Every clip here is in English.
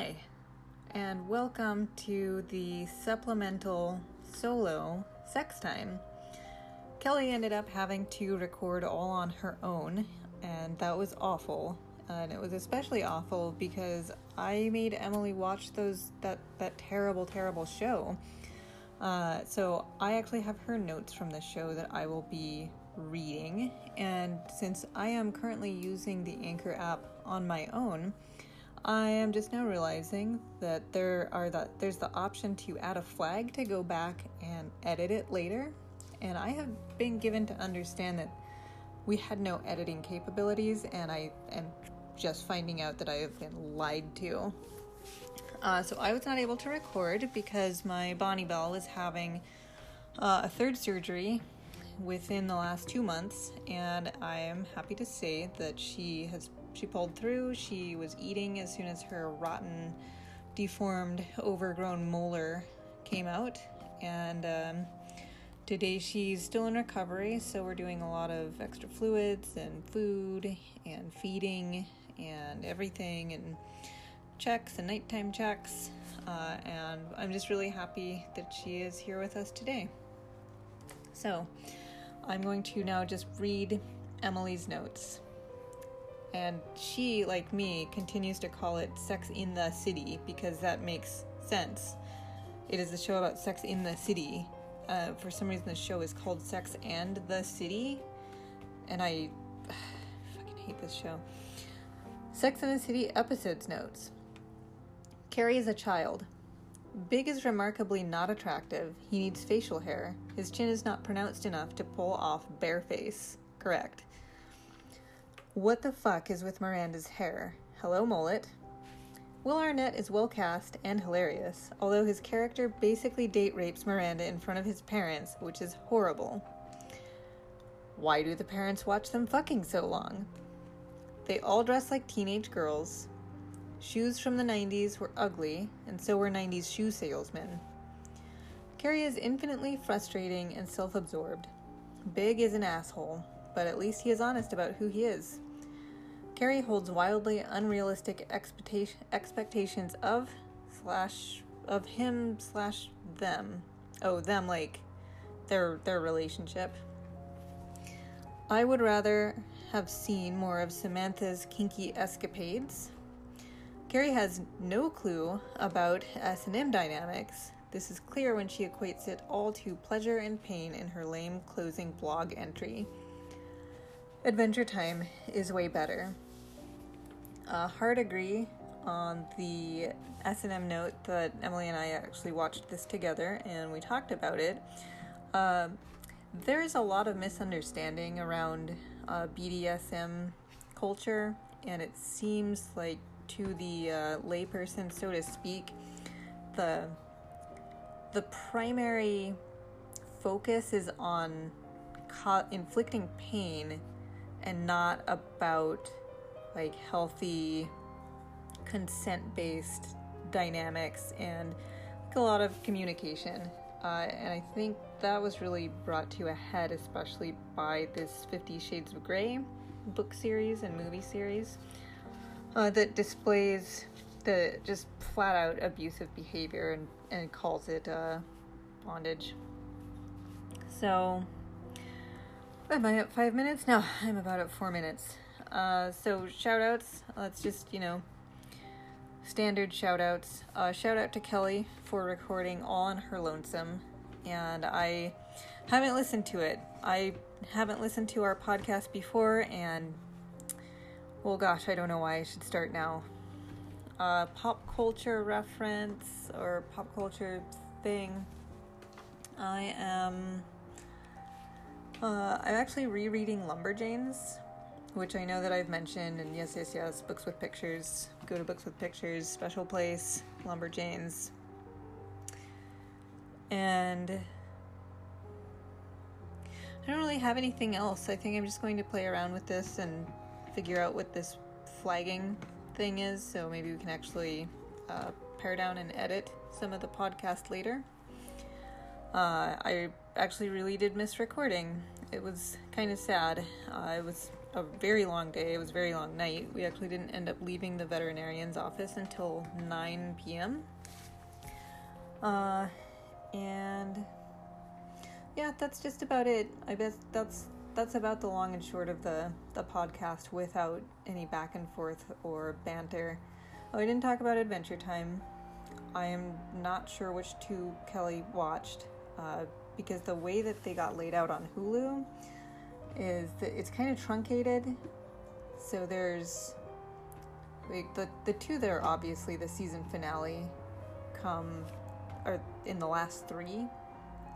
Hi, and welcome to the supplemental solo sex time. Kelly ended up having to record all on her own, and that was awful. And it was especially awful because I made Emily watch those that that terrible, terrible show. Uh, so I actually have her notes from the show that I will be reading, and since I am currently using the Anchor app on my own, I am just now realizing that there are the, there's the option to add a flag to go back and edit it later. And I have been given to understand that we had no editing capabilities, and I am just finding out that I have been lied to. Uh, so I was not able to record because my Bonnie Bell was having uh, a third surgery within the last two months, and I am happy to say that she has she pulled through. She was eating as soon as her rotten, deformed, overgrown molar came out, and um, today she's still in recovery. So we're doing a lot of extra fluids and food and feeding and everything and checks and nighttime checks. Uh, and I'm just really happy that she is here with us today. So I'm going to now just read Emily's notes. And she, like me, continues to call it Sex in the City because that makes sense. It is a show about sex in the city. Uh, for some reason, the show is called Sex and the City. And I fucking hate this show. Sex in the City episodes notes. Carrie is a child. Big is remarkably not attractive. He needs facial hair. His chin is not pronounced enough to pull off bare face. Correct. What the fuck is with Miranda's hair? Hello, mullet. Will Arnett is well cast and hilarious, although his character basically date rapes Miranda in front of his parents, which is horrible. Why do the parents watch them fucking so long? They all dress like teenage girls. Shoes from the 90s were ugly, and so were 90s shoe salesmen. Carrie is infinitely frustrating and self absorbed. Big is an asshole, but at least he is honest about who he is. Carrie holds wildly unrealistic expectation, expectations of slash of him slash them. Oh, them like their their relationship. I would rather have seen more of Samantha's kinky escapades. Carrie has no clue about S&M dynamics. This is clear when she equates it all to pleasure and pain in her lame closing blog entry. Adventure Time is way better. Uh, hard agree on the S&M note that Emily and I actually watched this together and we talked about it. Uh, there's a lot of misunderstanding around uh, BDSM culture, and it seems like to the uh, layperson, so to speak, the the primary focus is on co- inflicting pain and not about like healthy consent based dynamics and like a lot of communication uh, and i think that was really brought to a head especially by this 50 shades of gray book series and movie series uh, that displays the just flat out abusive behavior and, and calls it uh, bondage so Am I at five minutes? No, I'm about at four minutes. Uh, so shout outs. Let's just, you know, standard shout outs. Uh, shout out to Kelly for recording all on her lonesome. And I haven't listened to it. I haven't listened to our podcast before, and well, gosh, I don't know why I should start now. Uh, pop culture reference or pop culture thing. I am uh, I'm actually rereading Lumberjanes, which I know that I've mentioned, and yes, yes, yes, books with pictures. Go to Books with Pictures, Special Place, Lumberjanes. And I don't really have anything else. I think I'm just going to play around with this and figure out what this flagging thing is, so maybe we can actually uh, pare down and edit some of the podcast later. Uh, I actually really did miss recording. It was kind of sad. Uh, was a very long day. It was a very long night. We actually didn't end up leaving the veterinarian's office until 9 p.m. Uh, and yeah, that's just about it. I guess that's that's about the long and short of the the podcast without any back and forth or banter. Oh, I didn't talk about Adventure Time. I am not sure which two Kelly watched uh, because the way that they got laid out on Hulu is that it's kind of truncated. So there's like the the two that are obviously the season finale come are in the last three.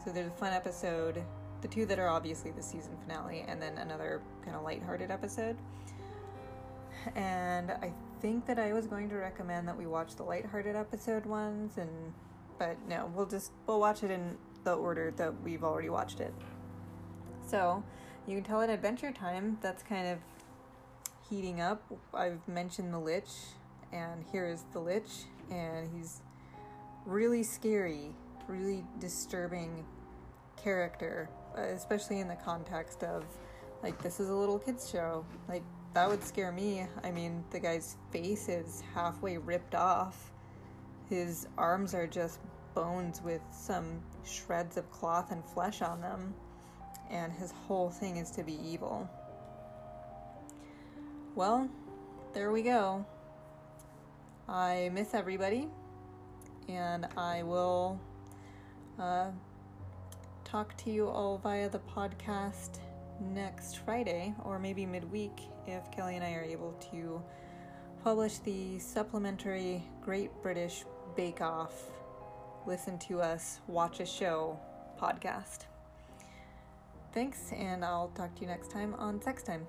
So there's a fun episode, the two that are obviously the season finale, and then another kind of lighthearted episode. And I think that I was going to recommend that we watch the lighthearted episode ones, and but no, we'll just we'll watch it in the order that we've already watched it. So you can tell at Adventure Time that's kind of heating up. I've mentioned the Lich, and here is the Lich, and he's really scary, really disturbing character, especially in the context of like this is a little kids show. Like that would scare me. I mean, the guy's face is halfway ripped off. His arms are just bones with some shreds of cloth and flesh on them, and his whole thing is to be evil. Well, there we go. I miss everybody, and I will uh, talk to you all via the podcast next Friday or maybe midweek if Kelly and I are able to publish the supplementary Great British Bake Off Listen to Us Watch a Show podcast. Thanks, and I'll talk to you next time on Sex Time.